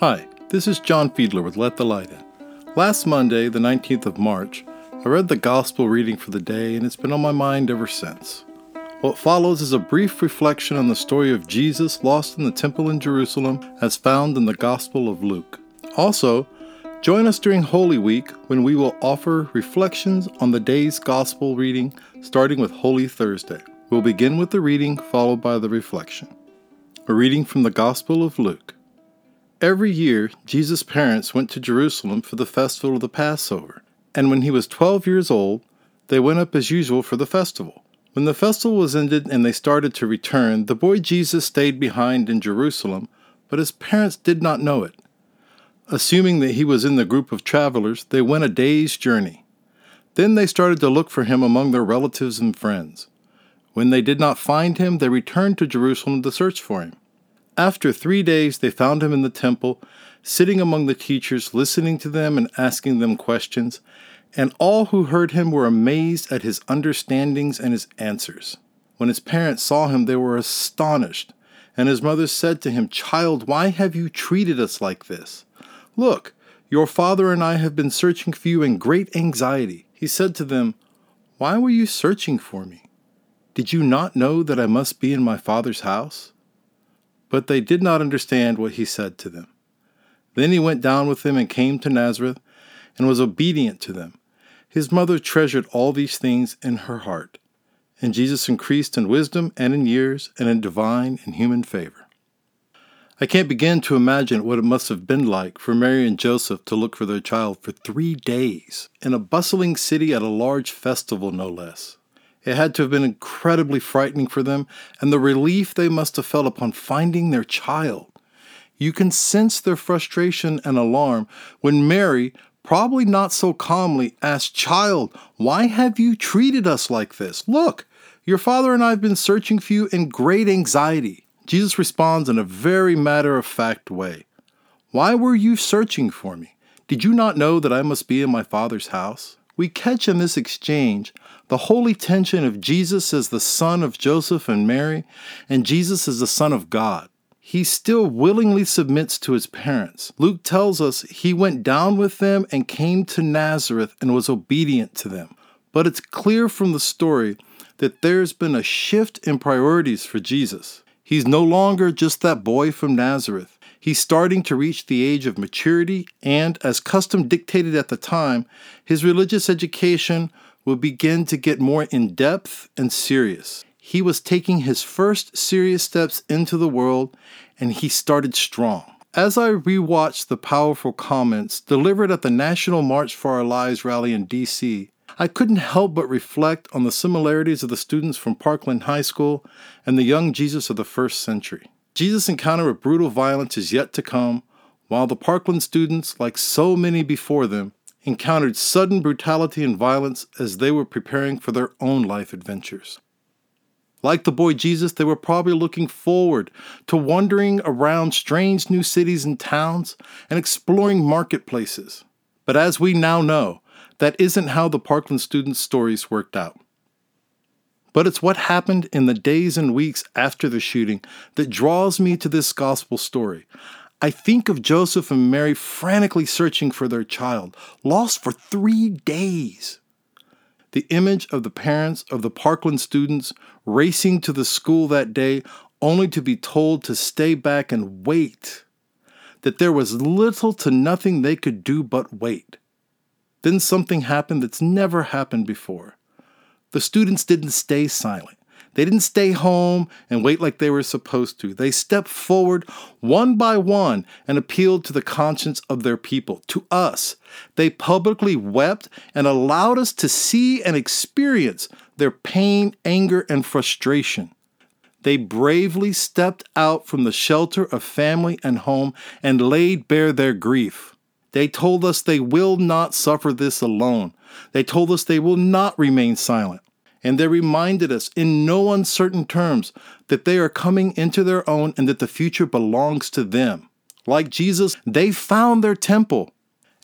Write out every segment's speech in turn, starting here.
Hi, this is John Fiedler with Let the Light In. Last Monday, the 19th of March, I read the Gospel reading for the day, and it's been on my mind ever since. What follows is a brief reflection on the story of Jesus lost in the temple in Jerusalem as found in the Gospel of Luke. Also, join us during Holy Week when we will offer reflections on the day's Gospel reading, starting with Holy Thursday. We'll begin with the reading, followed by the reflection. A reading from the Gospel of Luke. Every year, Jesus' parents went to Jerusalem for the festival of the Passover, and when he was 12 years old, they went up as usual for the festival. When the festival was ended and they started to return, the boy Jesus stayed behind in Jerusalem, but his parents did not know it. Assuming that he was in the group of travelers, they went a day's journey. Then they started to look for him among their relatives and friends. When they did not find him, they returned to Jerusalem to search for him. After three days, they found him in the temple, sitting among the teachers, listening to them and asking them questions. And all who heard him were amazed at his understandings and his answers. When his parents saw him, they were astonished. And his mother said to him, Child, why have you treated us like this? Look, your father and I have been searching for you in great anxiety. He said to them, Why were you searching for me? Did you not know that I must be in my father's house? But they did not understand what he said to them. Then he went down with them and came to Nazareth and was obedient to them. His mother treasured all these things in her heart. And Jesus increased in wisdom and in years and in divine and human favor. I can't begin to imagine what it must have been like for Mary and Joseph to look for their child for three days in a bustling city at a large festival, no less. It had to have been incredibly frightening for them, and the relief they must have felt upon finding their child. You can sense their frustration and alarm when Mary, probably not so calmly, asked, Child, why have you treated us like this? Look, your father and I have been searching for you in great anxiety. Jesus responds in a very matter of fact way. Why were you searching for me? Did you not know that I must be in my Father's house? We catch in this exchange the holy tension of Jesus as the son of Joseph and Mary, and Jesus as the son of God. He still willingly submits to his parents. Luke tells us he went down with them and came to Nazareth and was obedient to them. But it's clear from the story that there's been a shift in priorities for Jesus. He's no longer just that boy from Nazareth. He's starting to reach the age of maturity, and as custom dictated at the time, his religious education will begin to get more in depth and serious. He was taking his first serious steps into the world, and he started strong. As I rewatched the powerful comments delivered at the National March for Our Lives rally in DC, I couldn't help but reflect on the similarities of the students from Parkland High School and the young Jesus of the first century. Jesus' encounter with brutal violence is yet to come, while the Parkland students, like so many before them, encountered sudden brutality and violence as they were preparing for their own life adventures. Like the boy Jesus, they were probably looking forward to wandering around strange new cities and towns and exploring marketplaces. But as we now know, that isn't how the Parkland students' stories worked out. But it's what happened in the days and weeks after the shooting that draws me to this gospel story. I think of Joseph and Mary frantically searching for their child, lost for three days. The image of the parents of the Parkland students racing to the school that day only to be told to stay back and wait, that there was little to nothing they could do but wait. Then something happened that's never happened before. The students didn't stay silent. They didn't stay home and wait like they were supposed to. They stepped forward one by one and appealed to the conscience of their people, to us. They publicly wept and allowed us to see and experience their pain, anger, and frustration. They bravely stepped out from the shelter of family and home and laid bare their grief. They told us they will not suffer this alone. They told us they will not remain silent and they reminded us in no uncertain terms that they are coming into their own and that the future belongs to them. Like Jesus, they found their temple,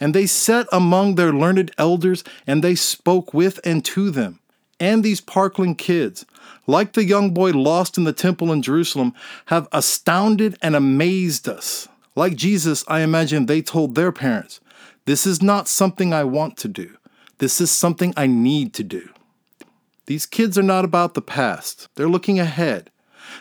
and they sat among their learned elders, and they spoke with and to them. And these Parkland kids, like the young boy lost in the temple in Jerusalem, have astounded and amazed us. Like Jesus, I imagine they told their parents, This is not something I want to do. This is something I need to do. These kids are not about the past, they're looking ahead.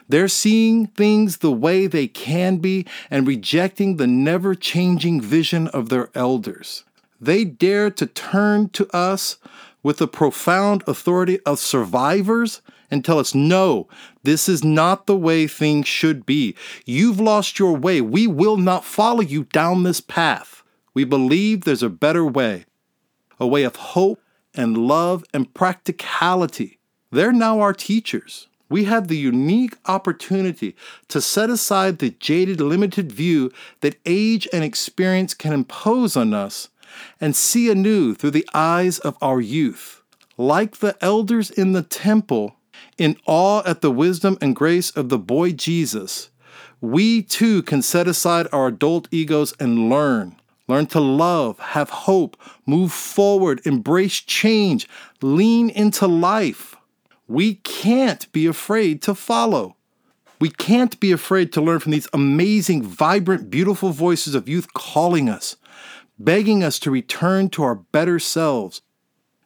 They're seeing things the way they can be and rejecting the never changing vision of their elders. They dare to turn to us with the profound authority of survivors and tell us, no, this is not the way things should be. You've lost your way. We will not follow you down this path. We believe there's a better way, a way of hope and love and practicality. They're now our teachers. We have the unique opportunity to set aside the jaded, limited view that age and experience can impose on us and see anew through the eyes of our youth. Like the elders in the temple, in awe at the wisdom and grace of the boy Jesus, we too can set aside our adult egos and learn. Learn to love, have hope, move forward, embrace change, lean into life. We can't be afraid to follow. We can't be afraid to learn from these amazing, vibrant, beautiful voices of youth calling us, begging us to return to our better selves.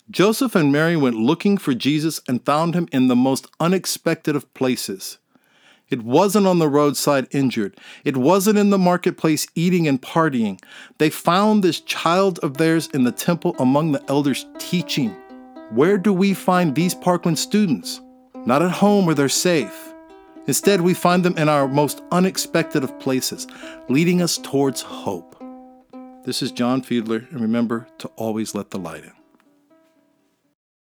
Joseph and Mary went looking for Jesus and found him in the most unexpected of places. It wasn't on the roadside injured. It wasn't in the marketplace eating and partying. They found this child of theirs in the temple among the elders teaching. Where do we find these Parkland students? Not at home where they're safe. Instead, we find them in our most unexpected of places, leading us towards hope. This is John Fiedler, and remember to always let the light in.